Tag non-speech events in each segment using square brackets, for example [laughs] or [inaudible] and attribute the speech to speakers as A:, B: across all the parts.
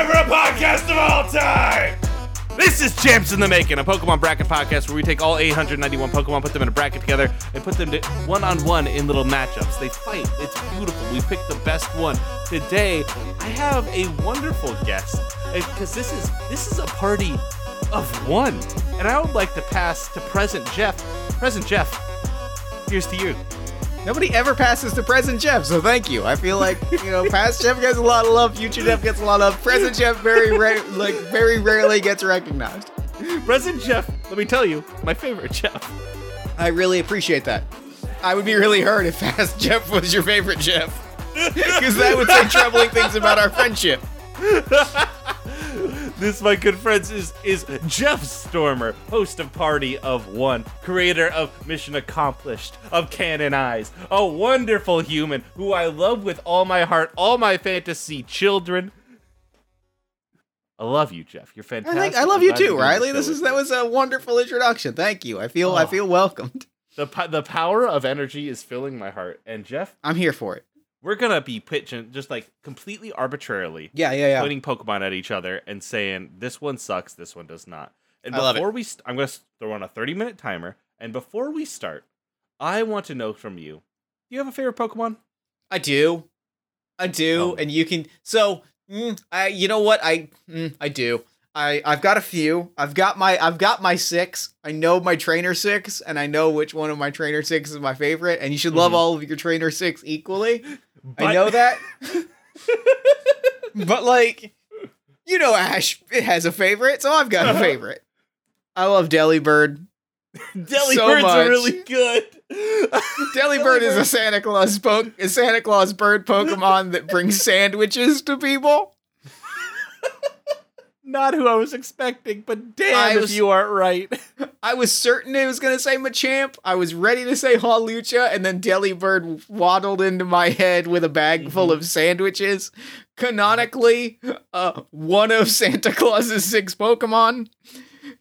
A: favorite podcast of all time. This is Champs in the Making, a Pokemon bracket podcast where we take all 891 Pokemon, put them in a bracket together, and put them one on one in little matchups. They fight. It's beautiful. We picked the best one. Today, I have a wonderful guest because this is this is a party of one, and I would like to pass to present Jeff. Present Jeff. Here's to you.
B: Nobody ever passes to present Jeff, so thank you. I feel like you know, past Jeff gets a lot of love, future Jeff gets a lot of love. Present Jeff very ra- like very rarely gets recognized.
A: Present Jeff, let me tell you, my favorite Jeff.
B: I really appreciate that. I would be really hurt if past Jeff was your favorite Jeff, because that would say troubling things about our friendship. [laughs]
A: This, my good friends, is is Jeff Stormer, host of Party of One, creator of Mission Accomplished, of Cannon Eyes, a wonderful human who I love with all my heart, all my fantasy children. I love you, Jeff. You're
B: I,
A: fantastic.
B: think, I love you too,
A: be on the
B: Riley. This is that was a wonderful introduction. Thank you. I feel I
A: Oh.
B: feel welcomed.
A: the po- the power of energy is filling my heart. And Jeff,
B: I'm here for it.
A: We're gonna be pitching just like completely arbitrarily
B: Yeah, yeah, yeah.
A: pointing Pokemon at each other and saying this one sucks, this one does not. And
B: I
A: before we, st- I'm gonna throw on a 30 minute timer. And before we start, I want to know from you: Do you have a favorite Pokemon?
B: I do. I do,
A: Oh.
B: and you can. So, mm, I. You know what? I. Mm, I do. I. I've got a few. I've got my. I've got my six. I know my trainer six, and I know which one of my trainer six is my favorite. And you should love
A: Mhm.
B: all of your trainer six equally. I know that. [laughs] but like, you know, Ash has a favorite, so I've got a
A: Uh-huh.
B: favorite. I love Delibird.
A: Delibirds
B: so much.
A: really good. [laughs]
B: Delibird is a Santa Claus po- a Santa Claus bird Pokemon that brings [laughs] sandwiches to people.
A: Not who I was expecting, but damn
B: I
A: if you aren't right. [laughs]
B: I was certain it was gonna say Machamp. I was ready to say Hawlucha, and then Delibird waddled into my head with a bag full of sandwiches. Canonically, uh, one of Santa Claus's six Pokemon.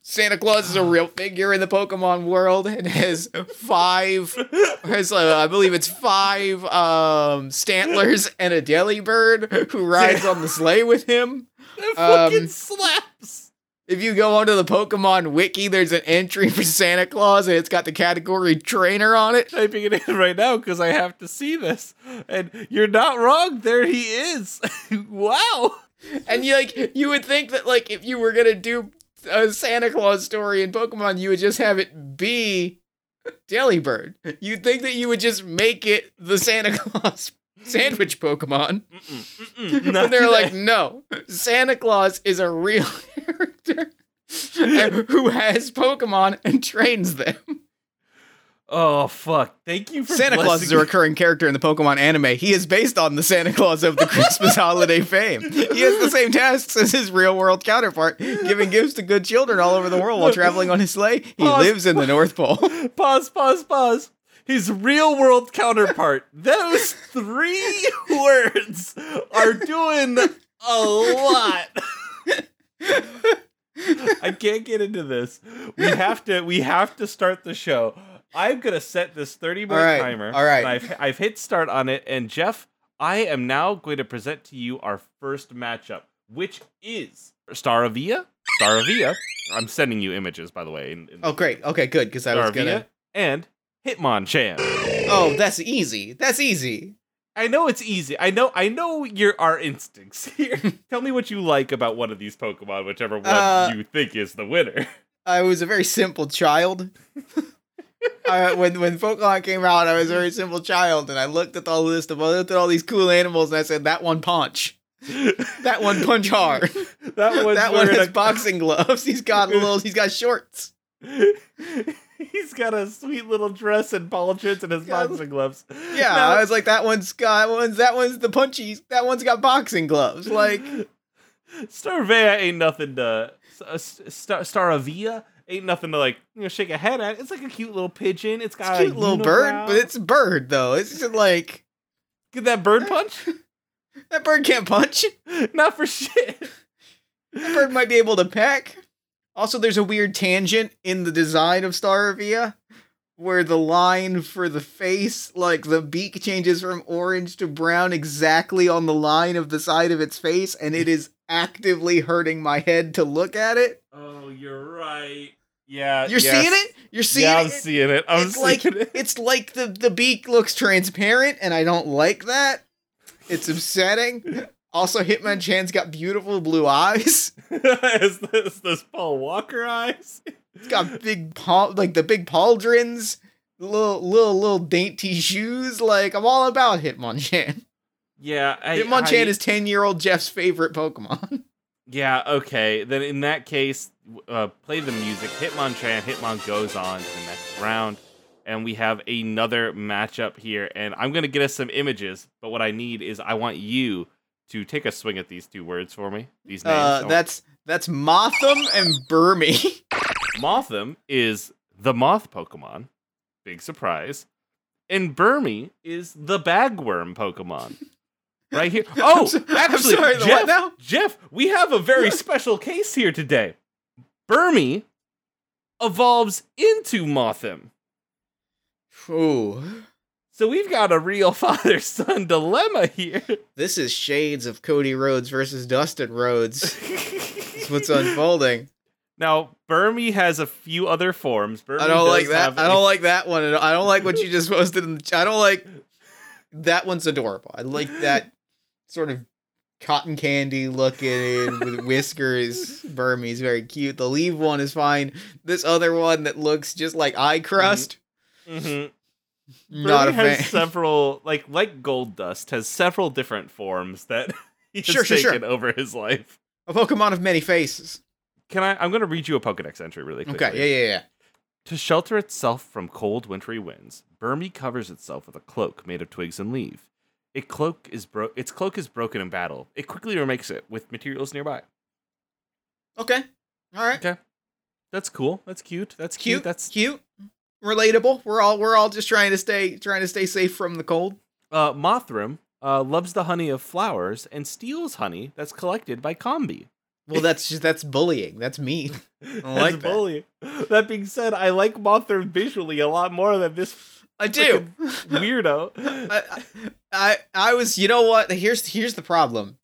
B: Santa Claus is a real [sighs] figure in the Pokemon world and has five, has uh, I believe it's five um, Stantlers and a Delibird who rides on the sleigh with him.
A: That fucking
B: Um,
A: slaps.
B: If you go onto the Pokemon wiki, there's an entry for Santa Claus and it's got the category trainer on it.
A: typing it in right now because I have to see this. And you're not wrong. There he is. [laughs] wow.
B: And you like you would think that like if you were gonna do a Santa Claus story in Pokemon, you would just have it be Delibird. You'd think that you would just make it the Santa [laughs] Claus sandwich Pokemon.
A: Mm-mm,
B: But they're like, no, Santa Claus is a real [laughs] character who has Pokemon and trains them.
A: oh fuck! Thank you for
B: Santa Claus is a recurring character in the Pokemon anime. He is based on the Santa Claus of the Christmas [laughs] holiday fame. He has the same tasks as his real world counterpart, giving gifts to good children all over the world while traveling on his sleigh. He
A: Pause.
B: lives in the North Pole. [laughs]
A: Pause. Pause. Pause. His real world counterpart. Those three [laughs] words are doing a lot. [laughs] I can't get into this. We have to. We have to start the show. I'm gonna set this 30 minute
B: All right,
A: timer.
B: all right.
A: I've I've hit start on it. And Jeff, I am now going to present to you our first matchup, which is Staravia. Staravia. I'm sending you images, by the way. In, in
B: Oh, great. Okay, good. Because I was gonna.
A: and Hitmonchan.
B: Oh, that's easy. That's easy.
A: I know it's easy. I know. I know your our instincts [laughs] here. [laughs] Tell me what you like about one of these Pokemon, whichever one
B: Uh,
A: you think is the winner.
B: I was a very simple child. [laughs] I, when when Pokemon came out, I was a very simple child, and I looked at the list of I looked at all these cool animals, and I said that one punch, that one punch hard,
A: that one's
B: that one has
A: a-
B: boxing gloves. He's got little, he's got shorts. [laughs]
A: He's got a sweet little dress and polichins and his boxing gloves.
B: Yeah, [laughs]
A: Now-
B: I was like that one's got one's that one's the punchy. That one's got boxing gloves. Like [laughs]
A: Starvea ain't nothing to. Star Staravia ain't nothing to like you know shake a head at. It's like a cute little pigeon. It's
B: it's
A: got
B: a cute little bird, but it's a bird though. It's just like
A: get that bird punch.
B: that bird can't punch.
A: Not for shit.
B: That bird might be able to peck. Also, there's a weird tangent in the design of Staravia where the line for the face, like the beak changes from orange to brown exactly on the line of the side of its face, and it is actively hurting my head to look at it.
A: Oh, you're right. Yeah,
B: You're
A: yes.
B: seeing it? You're seeing it.
A: yeah, I'm
B: it?
A: seeing it. I'm
B: it's
A: seeing
B: like
A: it.
B: it's like the the beak looks transparent, and I don't like that. It's upsetting. [laughs] Also, Hitmonchan's got beautiful blue eyes. [laughs]
A: is this this Paul Walker eyes?
B: It's got big paw, like the big pauldrons, little little little dainty shoes. Like I'm all about Hitmonchan.
A: Yeah, I,
B: Hitmonchan
A: I-
B: is ten year old Jeff's favorite Pokemon. [laughs]
A: Yeah, okay. Then in that case, uh, play the music. Hitmonchan, Hitmon goes on to the next round, and we have another matchup here. And I'm gonna get us some images, but what I need is I want you to take a swing at these two words for me. These names.
B: Uh, that's that's Mothim and Burmy. [laughs]
A: Mothim is the moth Pokemon. Big surprise. And Burmy is the bagworm Pokemon. [laughs] Right here. Oh,
B: so- I'm
A: actually,
B: sorry,
A: Jeff,
B: what now?
A: Jeff, we have a very [laughs] special case here today. Burmy evolves into Mothim.
B: Ooh,
A: So we've got a real [laughs] father son dilemma here.
B: this is shades of Cody Rhodes versus Dustin Rhodes. That's what's unfolding.
A: now, Burmy has a few other forms. Burmy
B: I don't like that. I don't like that one. at all. I don't like what you just posted. In the, chat. I don't like that one's adorable. I like that sort of cotton candy looking with whiskers. [laughs] Burmese very cute. The leaf one is fine. This other one that looks just like eye crust.
A: Mhm.
B: Not
A: has
B: fan.
A: several, like like Goldust, has several different forms that [laughs] he has
B: Sure, sure, sure.
A: taken over his life.
B: A Pokemon of many faces.
A: Can I? I'm going to read you a Pokedex entry really quickly.
B: Okay, yeah, yeah, yeah.
A: To shelter itself from cold wintry winds, Burmy covers itself with a cloak made of twigs and leaves. It cloak is bro- its cloak is broken in battle. It quickly remakes it with materials nearby.
B: Okay. All right.
A: Okay. That's cool. That's cute. That's cute.
B: Cute.
A: That's
B: cute. Relatable. We're all we're all just trying to stay trying to stay safe from the cold.
A: uh Mothim uh, loves the honey of flowers and steals honey that's collected by Combee.
B: Well, that's just that's bullying. That's mean. [laughs]
A: That's
B: like that.
A: bullying. That being said, I like Mothim visually a lot more than this
B: I do. [laughs]
A: weirdo.
B: I, I I was you know what here's here's the problem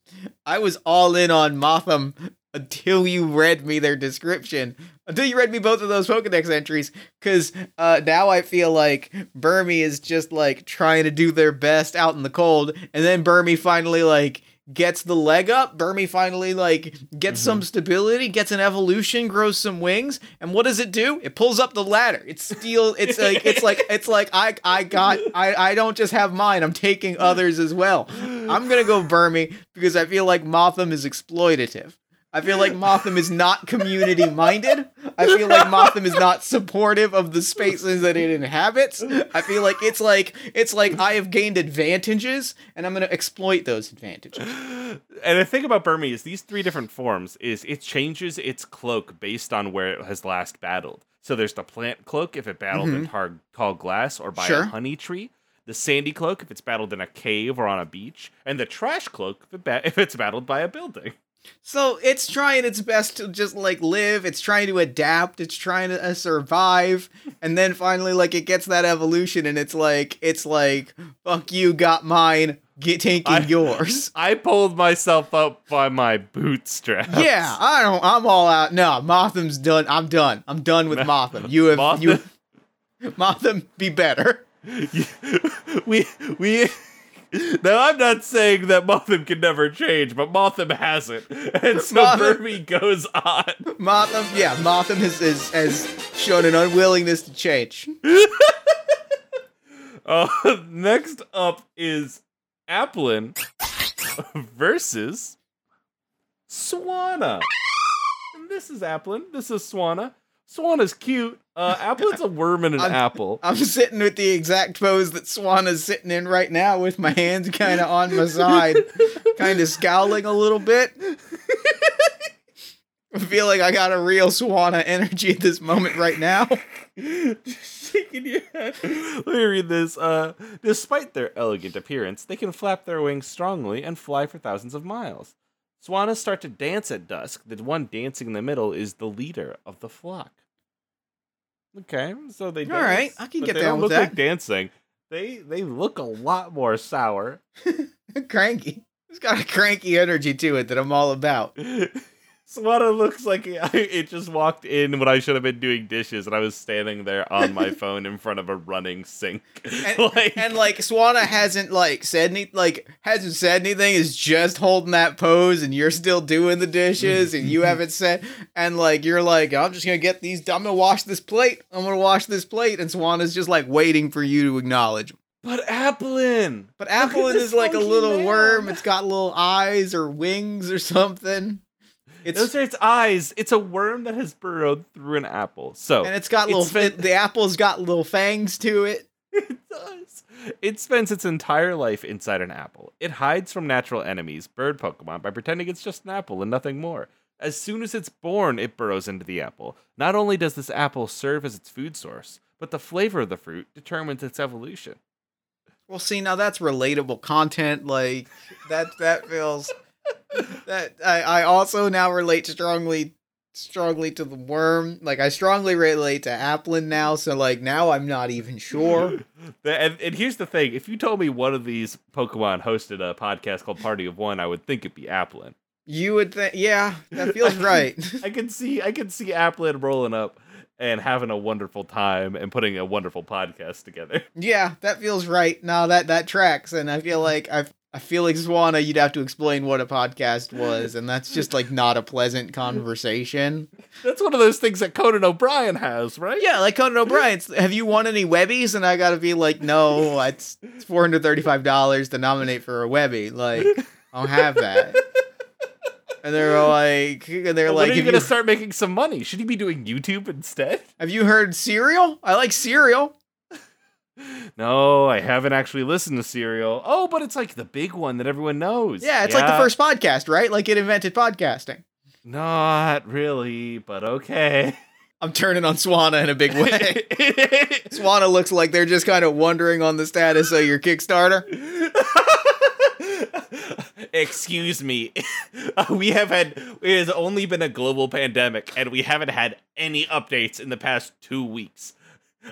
B: I was all in on Mothim until you read me their description. Until you read me both of those Pokedex entries. Because uh, now I feel like Burmy is just like trying to do their best out in the cold. And then Burmy finally like gets the leg up. Burmy finally like gets some stability gets an evolution grows some wings. And what does it do? It pulls up the ladder. It's steal it's like it's like it's like I I got I I don't just have mine. I'm taking others as well. I'm gonna go Burmy because I feel like Mothim is exploitative I feel like Mothim is not community minded. I feel like Mothim is not supportive of the spaces that it inhabits. I feel like it's like it's like I have gained advantages and I'm gonna exploit those advantages.
A: and the thing about Burmese, these three different forms is it changes its cloak based on where it has last battled. So there's the plant cloak if it battled in tar- tall glass or by
B: Mm-hmm. Sure.
A: a honey tree. The sandy cloak if it's battled in a cave or on a beach, and the trash cloak if, it ba- [laughs] if it's battled by a building.
B: So it's trying its best to just like live. It's trying to adapt. It's trying to uh, survive, and then finally, like it gets that evolution, and it's like it's like fuck you, got mine, get taking
A: I-
B: yours. [laughs]
A: I pulled myself up by my bootstraps.
B: Yeah, I don't. I'm all out. No, Mothim's done. I'm done. I'm done with Mothim. You have
A: Mothim-
B: you. [laughs] Mothim, be better. [laughs]
A: we we now I'm not saying that Mothim can never change, but Mothim hasn't. And so
B: Mothim-
A: Burmy goes on.
B: Mothim, yeah, Mothim has, has has shown an unwillingness to change. [laughs]
A: Uh, next up is Applin versus Swanna. And this is Applin. This is Swanna. Swanna's cute. Uh, Applin's a worm in an
B: I'm-
A: apple.
B: I'm sitting with the exact pose that Swan is sitting in right now, with my hands kind of on my side, kind of scowling a little bit. I feel like I got a real Swanna energy at this moment right now.
A: Shaking your head. Let me read this. Uh, despite their elegant appearance, they can flap their wings strongly and fly for thousands of miles. Swannas start to dance at dusk. The one dancing in the middle is the leader of the flock. Okay, so they
B: All right, I can get down with
A: look like dancing. They they look a lot more sour. [laughs]
B: cranky. It's got a cranky energy to it that I'm all about. [laughs]
A: Swanna looks like [laughs] it just walked in when I should have been doing dishes, and I was standing there on my [laughs] phone in front of a running sink.
B: And, [laughs]
A: like,
B: and like Swanna hasn't like said any like hasn't said anything is just holding that pose and you're still doing the dishes and you haven't said and like you're like I'm just gonna get these I'm gonna wash this plate I'm gonna wash this plate and Swanna's just like waiting for you to acknowledge
A: but Applin.
B: but Applin is like a little
A: man.
B: worm it's got little eyes or wings or something it's
A: Those are its eyes. It's a worm that has burrowed through an apple. So
B: and it's got
A: It's
B: little it- the apple's got little fangs to it [laughs]
A: It does. It spends its entire life inside an apple. It hides from natural enemies, bird Pokemon, by pretending it's just an apple and nothing more. As soon as it's born, it burrows into the apple. Not only does this apple serve as its food source, but the flavor of the fruit determines its evolution.
B: Well, see, now that's relatable content. Like that, that feels [laughs] that I, I also now relate strongly, strongly to the worm. Like I strongly relate to Applin now. So like now I'm not even sure. [laughs]
A: And, and here's the thing if you told me one of these Pokemon hosted a podcast called Party of One, I would think it'd be Applin.
B: You would think, yeah, that feels [laughs] right.
A: I can see I can see Applin rolling up and having a wonderful time and putting a wonderful podcast together.
B: yeah, that feels right. Now that that tracks, and I feel like I. I feel like Swanna, you'd have to explain what a podcast was, and that's just like not a pleasant conversation.
A: That's one of those things that Conan O'Brien has, right?
B: Yeah, like Conan O'Brien's. Have you won any Webbies? And I gotta be like, no, it's, it's four hundred thirty-five dollars to nominate for a Webby. Like, I don't have that. And they're like, and they're
A: when
B: like,
A: are you gonna
B: you,
A: start making some money? Should he be doing YouTube instead?
B: have you heard Serial? I like Serial.
A: No, I haven't actually listened to Serial. Oh, but it's like the big one that everyone knows.
B: Yeah, it's like the first podcast, right? Like it invented podcasting.
A: Not really, but okay.
B: I'm turning on Swanna in a big way. [laughs] Swanna looks like they're just kind of wondering on the status of your Kickstarter.
A: Excuse me. [laughs] We have had it has only been a global pandemic and we haven't had any updates in the past 2 weeks.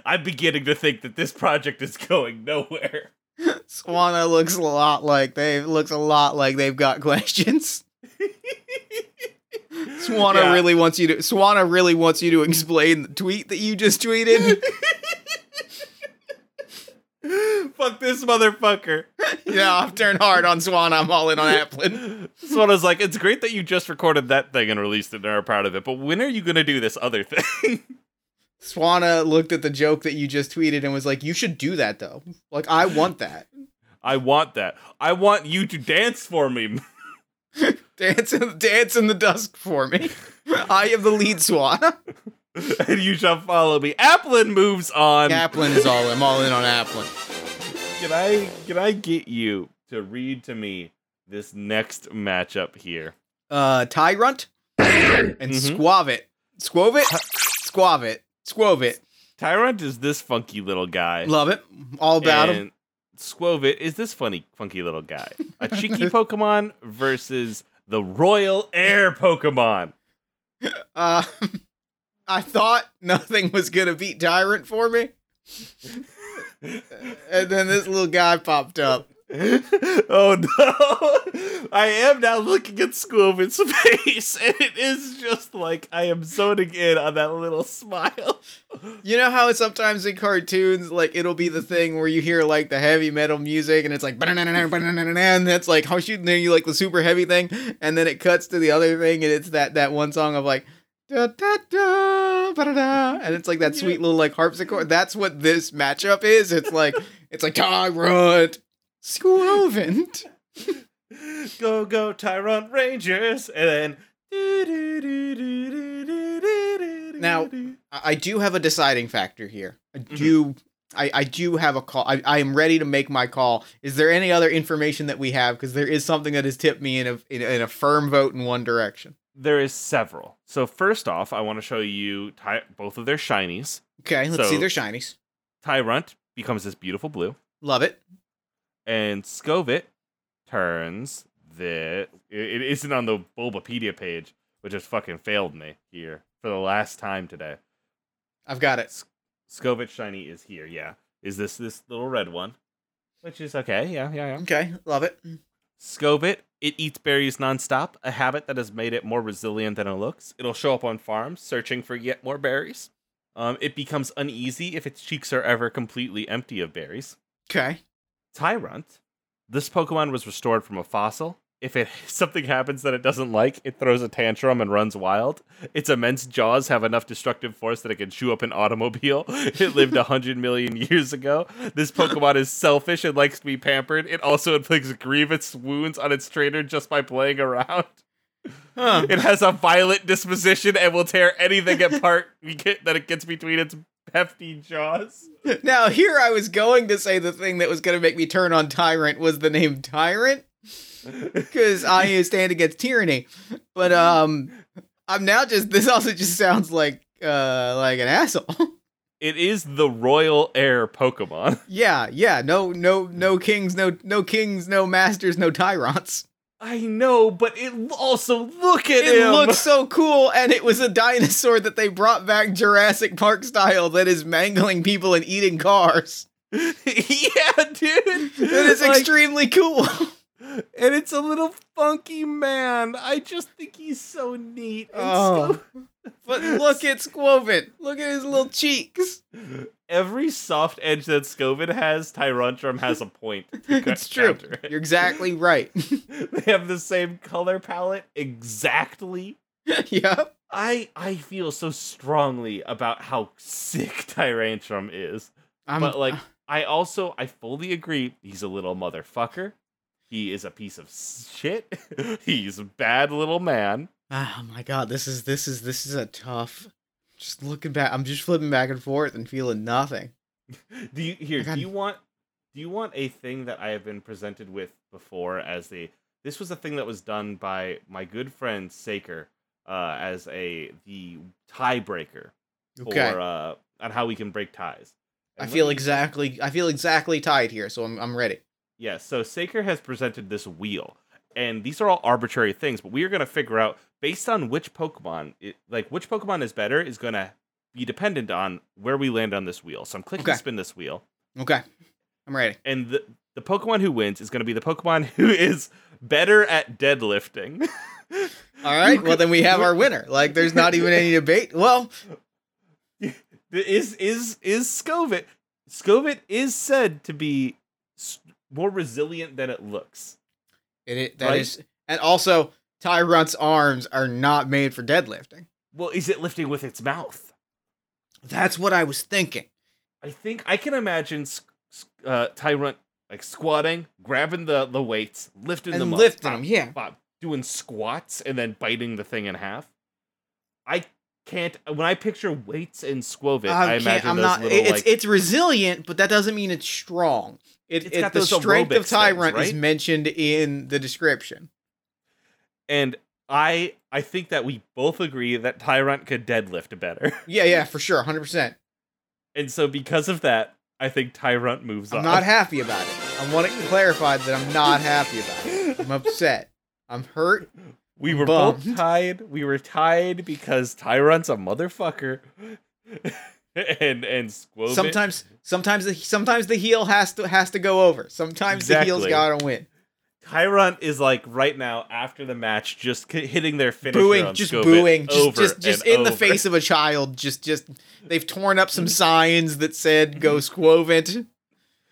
A: I'm beginning to think that this project is going nowhere. [laughs]
B: Swanna looks a lot like they looks a lot like they've got questions. [laughs] Swanna
A: Yeah.
B: really wants you to Swanna really wants you to explain the tweet that you just tweeted. [laughs]
A: Fuck this motherfucker.
B: yeah, I've turned hard on Swanna. I'm all in on Applin.
A: Swanna's like, it's great that you just recorded that thing and released it and are proud of it, but when are you gonna do this other thing?
B: Swanna looked at the joke that you just tweeted and was like, "You should do that though. Like I want that. [laughs]
A: I want that. I want you to dance for me. [laughs]
B: Dance in dance in the dusk for me. [laughs] I am the lead Swanna.
A: and you shall follow me. Applin moves on.
B: Applin is all. I'm all in on Applin.
A: Can I can I get you to read to me this next matchup here?
B: Uh, Tyrunt and
A: Mhm.
B: Skwovet. Skwovet. Skwovet. Skwovet.
A: Tyrunt is this funky little guy.
B: Love it. All about him.
A: and Skwovet is this funny, funky little guy. A [laughs] cheeky Pokemon versus the Royal Air Pokemon.
B: Uh, I thought nothing was gonna beat Tyrunt for me, [laughs] and then this little guy popped up. [laughs]
A: oh no! I am now looking at Skwovet's face, and it is just like I am zoning in on that little smile.
B: You know how sometimes in cartoons, like it'll be the thing where you hear like the heavy metal music, and it's like and that's like how shooting then you like the super heavy thing, and then it cuts to the other thing, and it's that that one song of like. Da, da, da, ba-da-da, and it's like that sweet little like harpsichord. That's what this matchup is. It's like it's like Tyrunt, Squovent. [laughs]
A: go go Tyrunt Rangers, and then
B: Now- I do have a deciding factor here. I mm-hmm. do. I, I do have a call. I, I am ready to make my call. Is there any other information that we have? Because there is something that has tipped me in a in, a- in a firm vote in one direction.
A: there is several. So first off, I want to show you Ty- both of their shinies.
B: Okay, let's see their shinies.
A: Tyrunt becomes this beautiful blue,
B: Love it.
A: And Skwovet turns the. It, isn't on the Bulbapedia page, which has fucking failed me here for the last time today.
B: I've got it.
A: Skwovet shiny is here. Yeah, is this this little red one, which is okay. Yeah, yeah, yeah.
B: Okay, love it.
A: Skwovet, it eats berries nonstop, a habit that has made it more resilient than it looks. It'll show up on farms searching for yet more berries. Um, it becomes uneasy if its cheeks are ever completely empty of berries.
B: Okay.
A: Tyrunt, this Pokemon was restored from a fossil. If it [laughs] something happens that it doesn't like, it throws a tantrum and runs wild. Its immense jaws have enough destructive force that it can chew up an automobile. [laughs] It lived hundred million years ago. This Pokemon is selfish and likes to be pampered. It also inflicts grievous wounds on its trainer just by playing around.
B: Huh.
A: It has a violent disposition and will tear anything apart [laughs] that it gets between its hefty jaws.
B: Now, here I was going to say the thing that was going to make me turn on Tyrant was the name Tyrant, [laughs] because I stand against tyranny. But um, I'm now just this also just sounds like uh like an asshole. [laughs]
A: It is the royal heir Pokemon. [laughs]
B: yeah, yeah. No, no, no kings, no, no kings, no masters, no tyrants.
A: I know, but it also look at
B: It
A: him.
B: looks so cool, and it was a dinosaur that they brought back Jurassic Park style that is mangling people and eating cars. [laughs]
A: yeah, dude.
B: It is
A: Like,
B: extremely cool.
A: And it's a little funky man. I just think he's so neat. And
B: Oh. But look at Squovin. Look at his little cheeks. [laughs]
A: Every soft edge that Scovin has, Tyrantrum has a point. [laughs]
B: It's true.
A: it.
B: You're exactly [laughs] right.
A: they have the same color palette exactly.
B: yep.
A: I I feel so strongly about how sick Tyrantrum is.
B: I'm,
A: but like uh. I also I fully agree he's a little motherfucker. He is a piece of shit. [laughs] he's a bad little man.
B: oh my god, this is this is this is a tough. Just looking back, I'm just flipping back and forth and feeling nothing. [laughs]
A: Do you here?
B: Got-
A: Do you want? Do you want a thing that I have been presented with before as the? This was a thing that was done by my good friend Saker uh, as a the tiebreaker
B: Okay.
A: for uh, on how we can break ties.
B: I feel
A: me-
B: exactly I feel exactly tied here, so I'm I'm ready.
A: Yeah, so Saker has presented this wheel, and these are all arbitrary things, but we are going to figure out based on which Pokemon, it, like which Pokemon is better, is going to be dependent on where we land on this wheel. So I'm clicking
B: Okay.
A: spin this wheel,
B: Okay. I'm ready.
A: and the the Pokemon who wins is going to be the Pokemon who [laughs] is better at deadlifting. [laughs]
B: All right. Well, then we have [laughs] our winner. Like there's not even any debate. Well,
A: is is is Skwovet? Skwovet is said to be more resilient than it looks.
B: it, it that is,
A: Right.
B: and also Tyrunt's arms are not made for deadlifting.
A: Well, is it lifting with its mouth?
B: That's what I was thinking.
A: I think I can imagine uh, Tyrunt like squatting, grabbing the, the weights, lifting
B: And
A: them
B: lifting
A: up,
B: them, yeah.
A: doing squats, and then biting the thing in half. I can't. When I picture weights and Skwovet, I,
B: I
A: imagine
B: I'm
A: those
B: not.
A: little
B: It's
A: like.
B: it's resilient, but that doesn't mean it's strong. It,
A: It's
B: it-
A: got
B: the strength of Tyrunt is mentioned in the description.
A: and I I think that we both agree that Tyrunt could deadlift better, [laughs]
B: Yeah, yeah, for sure, hundred percent.
A: and so because of that, I think Tyrunt moves on.
B: I'm not happy about it. I want it clarified that I'm not happy about it. I'm [laughs] upset. I'm hurt.
A: We were
B: Bummed.
A: both tied. We were tied because Tyrunt's a motherfucker. [laughs] and and Skwovet.
B: Sometimes, sometimes, the, sometimes the heel has to has to go over. Sometimes the heel's
A: Exactly.
B: gotta win.
A: Tyrunt is like right now after the match, just hitting their finisher
B: booing, just
A: Skwovet
B: booing, just
A: over
B: just just in the face of a child. Just just they've torn up some signs that said "Go Squovent." [laughs]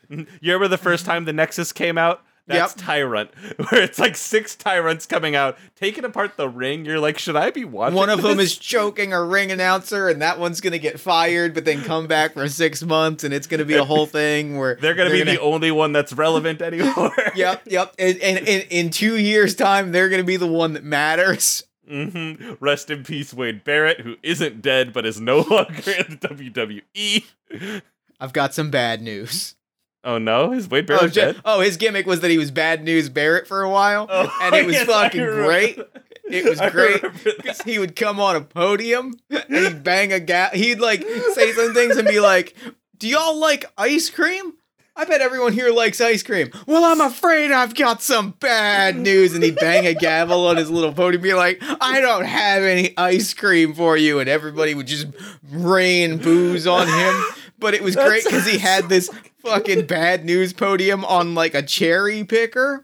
A: You remember the first time the Nexus came out? That's
B: Yep.
A: Tyrunt, [laughs] where it's like six Tyrunts coming out, taking apart the ring. You're like, should I be watching?
B: One of them is choking a ring announcer, and that one's gonna get fired, but then come back for six months, and it's gonna be a whole [laughs] thing where
A: They're gonna be the only one that's relevant [laughs] anymore.
B: Yep, yep. And, and, and in two years' time, they're gonna be the one that matters.
A: hmm Rest in peace, Wade Barrett, who isn't dead but is no longer in the WWE.
B: I've got some bad news.
A: Oh no, is Wade
B: Oh,
A: Barrett
B: ju-
A: dead?
B: oh, his gimmick was that he was bad news Barrett for a while,
A: Oh, [laughs]
B: and it was [laughs]
A: yes,
B: fucking great.
A: that.
B: It was
A: I
B: great because he would come on a podium and he'd bang a gap. He'd like say some things and be like, "Do y'all like ice cream?" I bet everyone here likes ice cream. Well, I'm afraid I've got some bad news. And he'd bang a gavel on his little podium, be like, I don't have any ice cream for you. And everybody would just rain booze on him. But it was great because he [laughs] had this fucking bad news podium on like a cherry picker.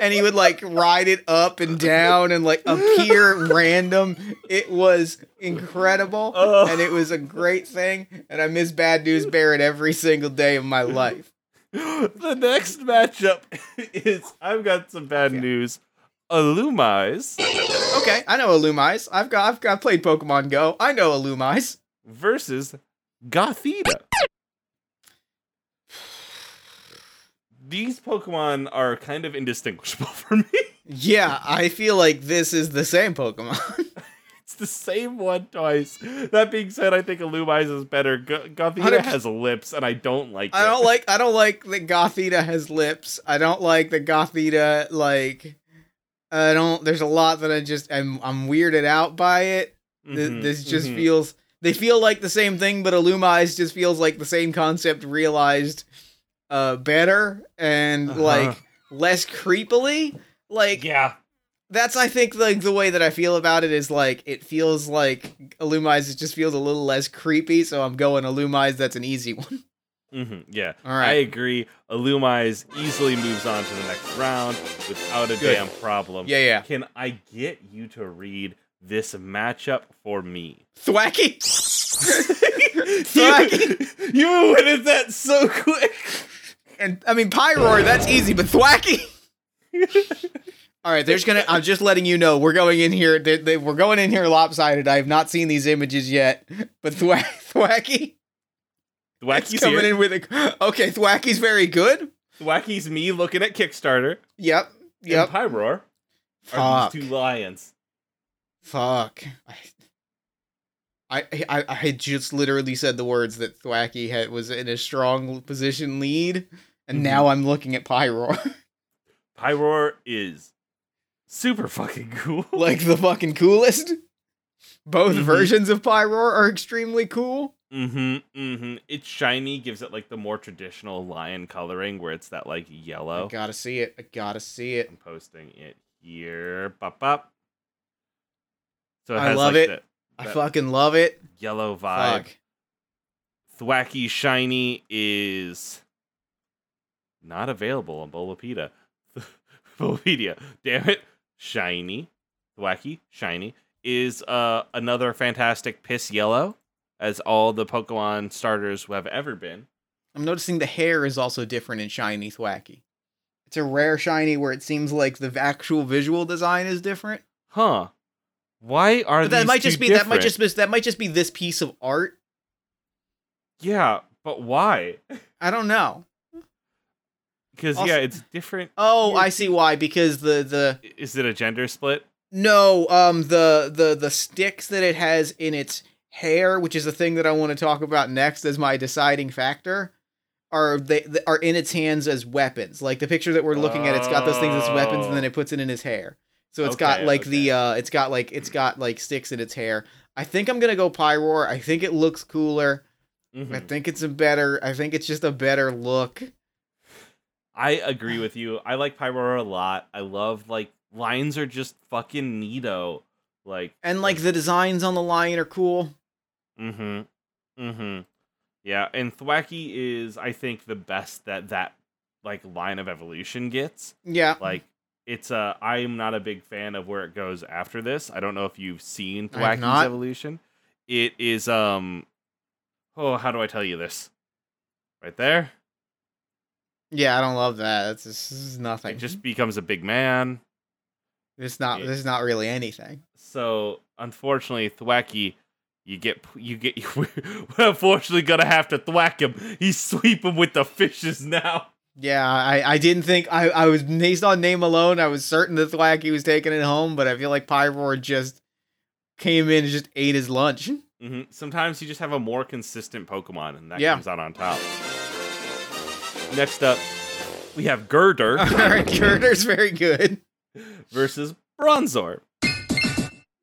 B: And he would like ride it up and down and like appear random. It was incredible.
A: Oh.
B: And it was a great thing. And I miss Bad News Barrett every single day of my life.
A: the next matchup is I've got some bad news. Illumise
B: Okay, I know Illumise. I've got I've got played Pokemon Go. I know Illumise.
A: versus Gothita. These Pokemon are kind of indistinguishable [laughs] for me.
B: Yeah, I feel like this is the same Pokemon. [laughs]
A: It's the same one twice. That being said, I think Illumise is better. Go- Gothita has lips, and I don't like
B: I
A: it.
B: don't like I don't like that Gothita has lips. I don't like that Gothita like I don't there's a lot that I just I'm I'm weirded out by it. Th-
A: Mhm,
B: This just
A: mhm.
B: feels they feel like the same thing, but Illumise just feels like the same concept realized uh better and
A: Uh-huh.
B: like less creepily. Like
A: Yeah.
B: that's I think like the way that I feel about it is like it feels like Illumise it just feels a little less creepy, so I'm going Illumise, that's an easy [laughs] one.
A: hmm yeah.
B: All
A: I agree. Illumise easily moves on to the next round without a
B: Good.
A: damn problem.
B: Yeah, yeah.
A: Can I get you to read this matchup for me?
B: Thwackey. [laughs]
A: you,
B: Thwackey.
A: you went that so quick.
B: And I mean Pyroar, that's easy, but Thwackey. [laughs] All right, there's gonna. I'm just letting you know we're going in here. They, they, we're going in here lopsided. I have not seen these images yet, but Thwack, Thwackey
A: Thwackey's
B: coming
A: here.
B: in with a. Okay, Thwackey's very good.
A: Thwackey's me looking at Kickstarter.
B: Yep, yep.
A: And Pyroar are
B: Fuck,
A: these two lions.
B: Fuck. I, I, I, I just literally said the words that Thwackey had was in a strong position lead, and
A: Mhm.
B: now I'm looking at Pyroar [laughs]
A: Pyroar is super fucking cool. [laughs]
B: like the fucking coolest. Both
A: Mhm.
B: versions of Pyroar are extremely cool.
A: Mm-hmm. Mm-hmm. It's shiny, gives it like the more traditional lion coloring where it's that like yellow.
B: I
A: yellow.
B: gotta see it. I gotta see it.
A: I'm posting it here. Bop bop. So it
B: I
A: has
B: love
A: like
B: it.
A: that
B: I fucking love it.
A: yellow vibe.
B: Fuck.
A: Thwackey Shiny is not available on Bulbapedia. [laughs] Bulbapedia. Damn it. Shiny. Thwackey Shiny is uh another fantastic piss yellow, as all the Pokemon starters have ever been.
B: I'm noticing the hair is also different in shiny Thwackey. It's a rare shiny where it seems like the actual visual design is different.
A: Huh. Why are
B: But that might just be that might just be that might just be this piece of art.
A: Yeah, but why?
B: I don't know.
A: Because yeah, it's different.
B: Oh, I see why. Because the the
A: Is it a gender split?
B: no um the the the sticks that it has in its hair, which is the thing that I want to talk about next as my deciding factor, are they are in its hands as weapons. Like the picture that we're looking at, it's got those things as weapons, and then
A: Oh.
B: it puts it in his hair. So it's got like
A: okay.
B: the uh, it's got like it's got like sticks in its hair. I think I'm gonna go Pyroar. I think it looks cooler. I
A: Mhm.
B: think it's a better. I think it's just a better look.
A: I agree with you. I like Pyroar a lot. I love like lions are just fucking neato. Like
B: And like the designs on the lion are cool.
A: mm-hmm. Mm-hmm. Yeah, and Thwackey is I think the best that that like line of evolution gets.
B: Yeah.
A: Like it's uh I'm not a big fan of where it goes after this. I don't know if you've seen
B: Thwackey's
A: evolution. It is um oh how do I tell you this? Right there.
B: Yeah, I don't love that. It's just, this is nothing.
A: It just becomes a big man.
B: it's not.
A: yeah.
B: This is not really anything.
A: So unfortunately, Thwackey, you get you get [laughs] we're unfortunately gonna have to thwack him. He's sweeping with the fishes now.
B: Yeah, I, I didn't think I, I was based on name alone. I was certain that Thwackey was taking it home, but I feel like Pyroar just came in and just ate his lunch.
A: hmm Sometimes you just have a more consistent Pokemon, and that
B: Yeah.
A: comes out on top. Next up, we have Gurdurr [laughs]
B: All right, Gurdurr's very good.
A: versus Bronzor.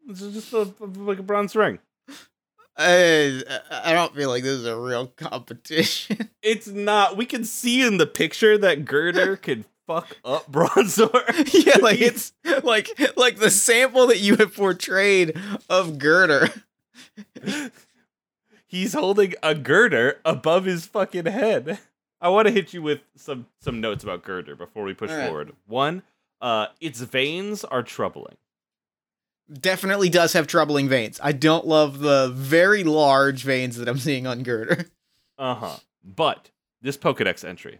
A: This is just a, like a bronze ring.
B: I don't feel like this is a real competition. [laughs]
A: It's not. We can see in the picture that Gurdurr [laughs] can fuck up Bronzor. [laughs]
B: yeah, like it's like like the sample that you have portrayed of Gurdurr.
A: he's holding a girder above his fucking head. I want to hit you with some some notes about Gurdurr before we push
B: right.
A: forward. One, uh, its veins are troubling.
B: Definitely does have troubling veins. I don't love the very large veins that I'm seeing on Gurdurr.
A: Uh huh. But this Pokedex entry,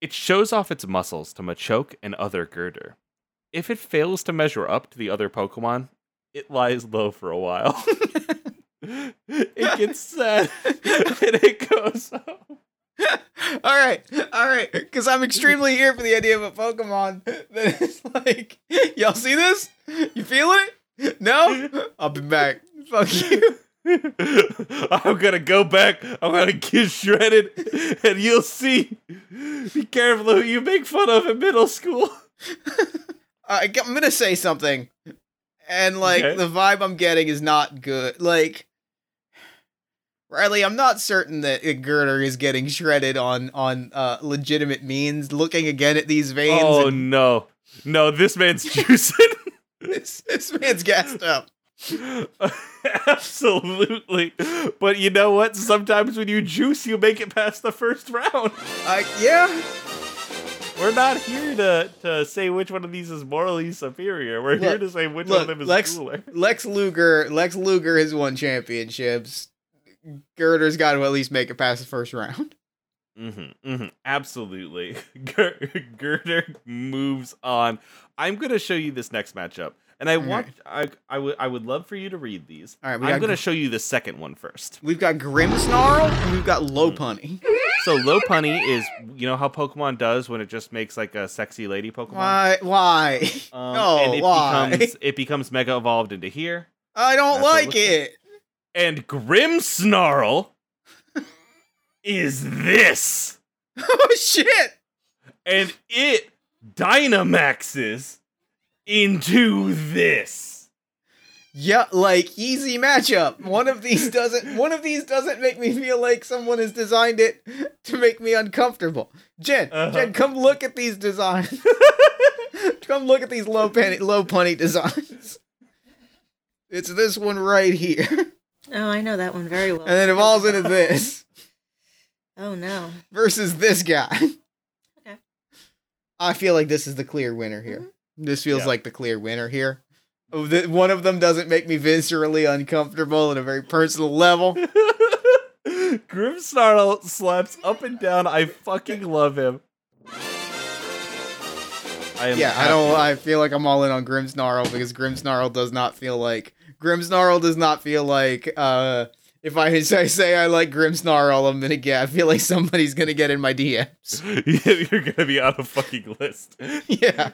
A: it shows off its muscles to Machoke and other Gurdurr. If it fails to measure up to the other Pokemon, it lies low for a while. [laughs] it gets sad [laughs] [laughs] and it goes up. [laughs]
B: all right, all right, because I'm extremely here for the idea of a Pokemon that is like, [laughs] y'all see this? You feeling it? No? I'll be back. Fuck you. [laughs]
A: I'm gonna go back. I'm gonna get shredded, and you'll see. Be careful who you make fun of in middle school.
B: I, uh, I'm gonna say something, and like
A: Okay.
B: the vibe I'm getting is not good. Like, Riley, I'm not certain that Gurdurr is getting shredded on on uh, legitimate means. Looking again at these veins,
A: Oh
B: and
A: no, no! This man's [laughs] juicing.
B: this, this man's gassed up. [laughs]
A: Absolutely. But you know what? Sometimes when you juice, you make it past the first round.
B: Uh, yeah,
A: We're not here to, to say which one of these is morally superior. We're here to say which one of
B: look,
A: them is
B: Lex,
A: cooler.
B: Lex Luger, Lex Luger has won championships. Gurdurr's got to at least make it past the first round. [laughs]
A: Mm-hmm, mm-hmm, absolutely. [laughs] Gurdurr moves on. I'm gonna show you this next matchup, and I
B: All
A: want I I would I would love for you to read these.
B: All right, we
A: I'm gonna
B: Gr-
A: show you the second one first.
B: We've got Grimmsnarl and we've got. Lopunny.
A: So Lopunny is you know how Pokemon does when it just makes like a sexy lady Pokemon.
B: Why? Why?
A: Um,
B: no, [laughs]
A: and it
B: why?
A: becomes it becomes mega evolved into here.
B: I don't
A: That's
B: like it.
A: And Grimmsnarl is this. [laughs]
B: oh shit!
A: And it Dynamaxes into this.
B: Yeah, like easy matchup. One of these doesn't. [laughs] One of these doesn't make me feel like someone has designed it to make me uncomfortable. Jen,
A: Uh-huh.
B: Jen, come look at these designs. [laughs] come look at these low penny, low punny designs. It's this one right here,
C: Oh, I know that one very well.
B: And then it falls into [laughs] this
C: Oh no.
B: versus this guy. [laughs]
C: Okay.
B: I feel like this is the clear winner here. Mm-hmm. This feels
A: Yeah.
B: like the clear winner here. Oh, One of them doesn't make me viscerally uncomfortable at a very personal level. [laughs]
A: Grimmsnarl slaps up and down. I fucking love him. I am
B: Yeah, I don't. I feel like I'm all in on Grimmsnarl because Grimmsnarl does not feel like Grimmsnarl does not feel like. uh If I [laughs] say, say I like Grimmsnarl, I'm gonna get. I feel like somebody's gonna get in my DMs. [laughs]
A: You're gonna be on a fucking list.
B: Yeah.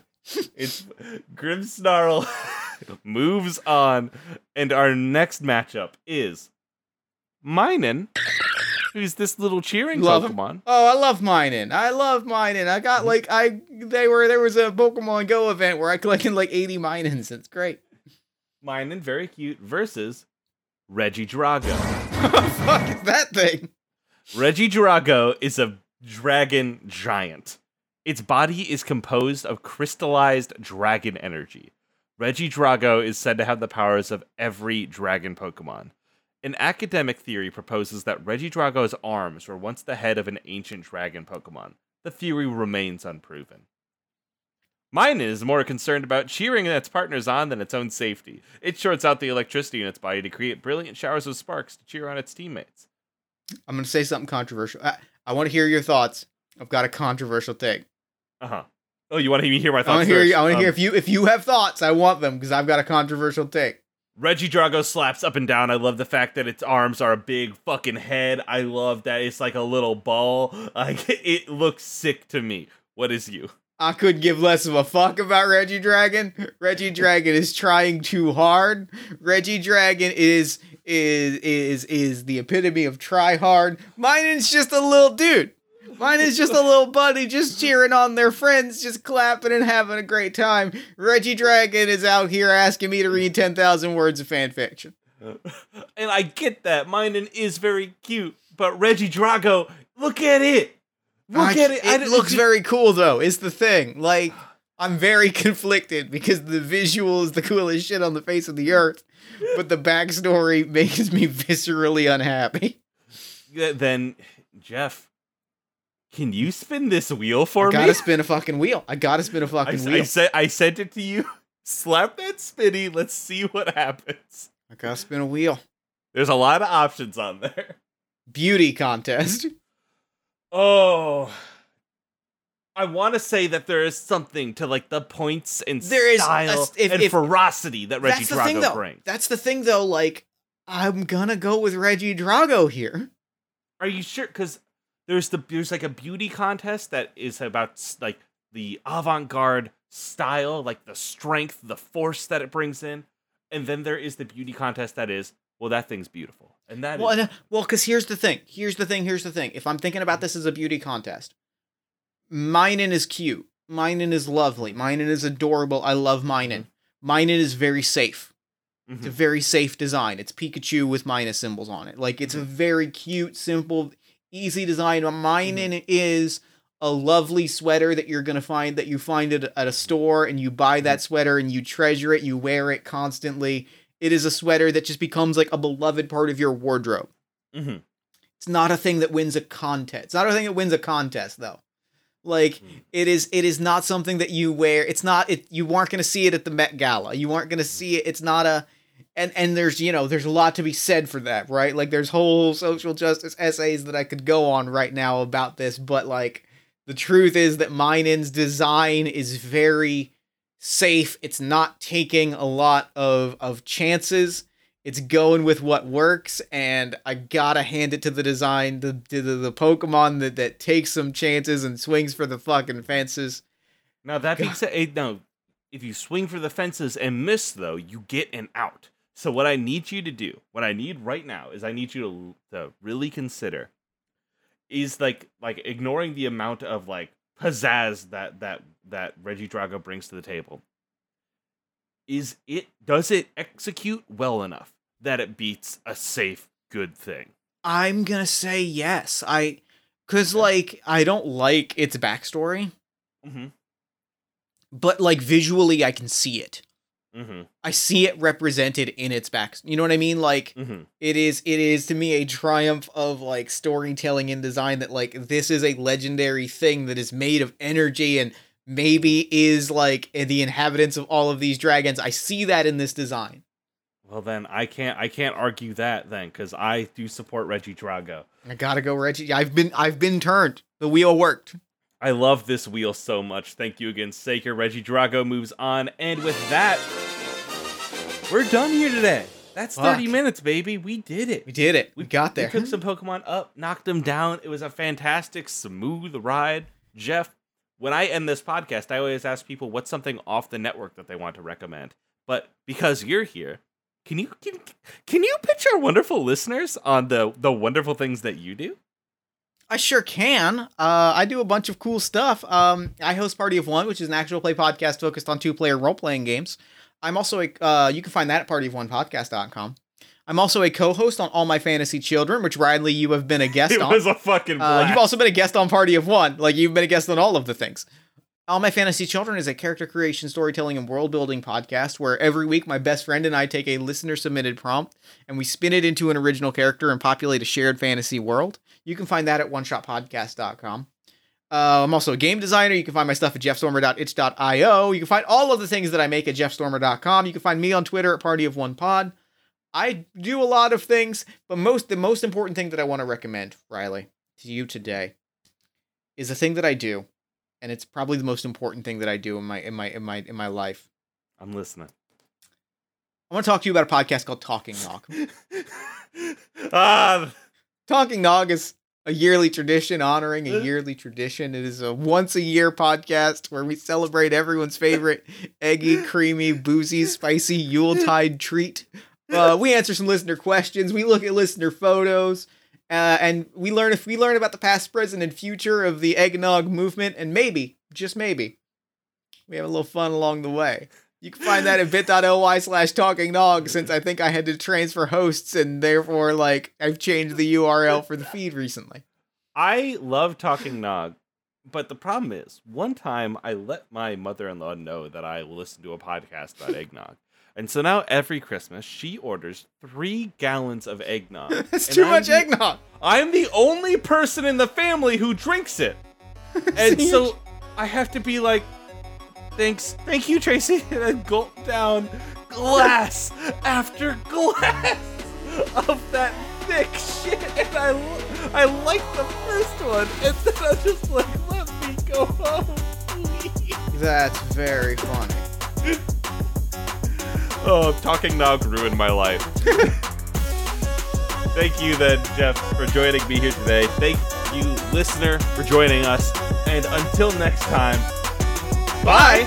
A: It's Grimmsnarl [laughs] moves on, and our next matchup is Minun, who's this little cheering
B: Love him.
A: Pokemon.
B: Oh, I love Minun. I love Minun. I got like I they were there was a Pokemon Go event where I collected like 80 Minuns. It's great.
A: Minun, very cute, versus Regidrago. [laughs]
B: Fuck is that thing?
A: Regidrago is a dragon giant. Its body is composed of crystallized dragon energy. Regidrago is said to have the powers of every dragon Pokemon. An academic theory proposes that Regidrago's arms were once the head of an ancient dragon Pokemon. The theory remains unproven. Minun is more concerned about cheering its partners on than its own safety. It shorts out the electricity in its body to create brilliant showers of sparks to cheer on its teammates.
B: I'm gonna say something controversial. I, I want to hear your thoughts. I've got a controversial take.
A: Uh huh. Oh, you want to hear my thoughts?
B: I want to hear. you- I want to
A: Um,
B: hear if you if you have thoughts. I want them because I've got a controversial take.
A: Regidrago slaps up and down. I love the fact that its arms are a big fucking head. I love that it's like a little ball. [laughs] Like it looks sick to me. What is you?
B: I could give less of a fuck about Regidrago. Reggie Dragon is trying too hard. Regidrago is is is is the epitome of try hard. Minun is just a little dude. Minun is just a little buddy just cheering on their friends, just clapping and having a great time. Regidrago is out here asking me to read 10,000 words of fan fiction.
A: And I get that. Minun is very cute, but Regidrago, look at it. Look
B: I-
A: at it.
B: It
A: didn't-
B: looks very cool though. Is the thing. Like I'm very [laughs] conflicted because the visual is the coolest shit on the face of the earth. but the backstory [laughs] makes me viscerally unhappy.
A: Yeah, Then, Jeff, can you spin this wheel for
B: I
A: me?
B: gotta spin a fucking wheel. I gotta spin a fucking
A: s-
B: wheel.
A: I said I sent it to you. [laughs] Slap that spinny. Let's see what happens.
B: I gotta spin a wheel.
A: There's a lot of options on there.
B: Beauty contest.
A: Oh. I want to say that there is something to like the points and
B: There is a
A: style
B: s- if-
A: and
B: if-
A: ferocity that Reggie
B: That's the thing,
A: Drago
B: though.
A: brings.
B: That's the thing, though. Like, I'm gonna go with Regidrago here.
A: Are you sure? Because there's the there's like a beauty contest that is about like the avant-garde style, like the strength, the force that it brings in, and then there is the beauty contest that is well, that thing's beautiful, and that is
B: Well, uh, well, because here's the thing. Here's the thing. Here's the thing. If I'm thinking about this as a beauty contest, Minun is cute. Minun is lovely. Minun is adorable. I love Minun. Minun is very safe. It's a
A: Mhm.
B: very safe design. It's Pikachu with Minus symbols on it. Like it's a very cute, simple, easy design. Minun is a lovely sweater that you're gonna find that you find it at a store and you buy that sweater and you treasure it. You wear it constantly. It is a sweater that just becomes like a beloved part of your wardrobe.
A: Mhm.
B: It's not a thing that wins a contest. It's not a thing that wins a contest though. Like
A: Mm.
B: it is it is not something that you wear. It's not it you aren't going to see it at the Met Gala. You aren't going to see it. It's not a and and there's you know there's a lot to be said for that, right? Like there's whole social justice essays that I could go on right now about this, but like the truth is that Minun's design is very safe. It's not taking a lot of of chances. It's going with what works, and I gotta hand it to the design, the the, the, Pokemon that, that takes some chances and swings for the fucking fences.
A: Now that being said, no, if you swing for the fences and miss, though, you get an out. So what I need you to do, what I need right now, is I need you to to really consider, is like like ignoring the amount of like pizzazz that that that Regidrago brings to the table. Is it does it execute well enough that it beats a safe good thing?
B: I'm gonna say yes. I, cause like I don't like its backstory,
A: Mm-hmm.
B: but like visually I can see it.
A: Mm-hmm.
B: I see it represented in its back. You know what I mean? Like
A: Mm-hmm.
B: it is it is to me a triumph of like storytelling and design that like this is a legendary thing that is made of energy and maybe is like the inhabitants of all of these dragons. I see that in this design.
A: Well then, I can't I can't argue that then because I do support Reggie Drago.
B: I gotta go, Reggie. I've been I've been turned. The wheel worked.
A: I love this wheel so much. Thank you again, Saker. Regidrago moves on, and with that, we're done here today. That's thirty minutes, baby. We did it.
B: We did it. We got there.
A: We took some Pokemon up, knocked them down. It was a fantastic, smooth ride. Jeff, when I end this podcast, I always ask people what's something off the network that they want to recommend. But because you're here, can you can, can you pitch our wonderful listeners on the the wonderful things that you do?
B: I sure can. Uh, I do a bunch of cool stuff. Um, I host Party of One, which is an actual play podcast focused on two player role playing games. I'm also a, uh, you can find that at partyofonepodcast.com. I'm also a co host on All My Fantasy Children, which Riley, you have been a [laughs] guest
A: It
B: on.
A: It was a fucking
B: Uh, you've also been a guest on Party of One. Like, you've been a guest on all of the things. All My Fantasy Children is a character creation, storytelling, and world building podcast where every week my best friend and I take a listener submitted prompt and we spin it into an original character and populate a shared fantasy world. You can find that at oneshotpodcast.com. Uh, I'm also a game designer. You can find my stuff at jeffstormer.itch.io. You can find all of the things that I make at jeffstormer.com. You can find me on Twitter at Party of One Pod. I do a lot of things, but most the most important thing that I want to recommend, Riley, to you today is a thing that I do, and it's probably the most important thing that I do in my in my in my in my life.
A: I'm listening.
B: I want to talk to you about a podcast called Talking Nog. [laughs]
A: ah,
B: Talking Nog is a yearly tradition honoring a yearly tradition. It is a once a year podcast where we celebrate everyone's favorite [laughs] eggy, creamy, boozy, spicy Yuletide treat. Uh, we answer some listener questions. We look at listener photos. Uh, and we learn if we learn about the past, present, and future of the eggnog movement, and maybe, just maybe, we have a little fun along the way. You can find that at bit.ly slash talking nog since I think I had to transfer hosts and therefore like I've changed the URL for the feed recently.
A: I love talking nog, but the problem is, one time I let my mother-in-law know that I listened to a podcast about eggnog, And so now every Christmas she orders three gallons of eggnog. [laughs]
B: That's too
A: I'm
B: much
A: the-
B: eggnog.
A: I'm the only person in the family who drinks it. [laughs] And So I have to be like, thanks, thank you, Tracy, [laughs] and I gulp down glass after glass of that thick shit. And I, I like the first one, and then I'm just like, let me go home, please.
B: That's very funny.
A: Oh, talking nog ruined my life. [laughs] Thank you, then, Jeff, for joining me here today. Thank you, listener, for joining us. And until next time, bye.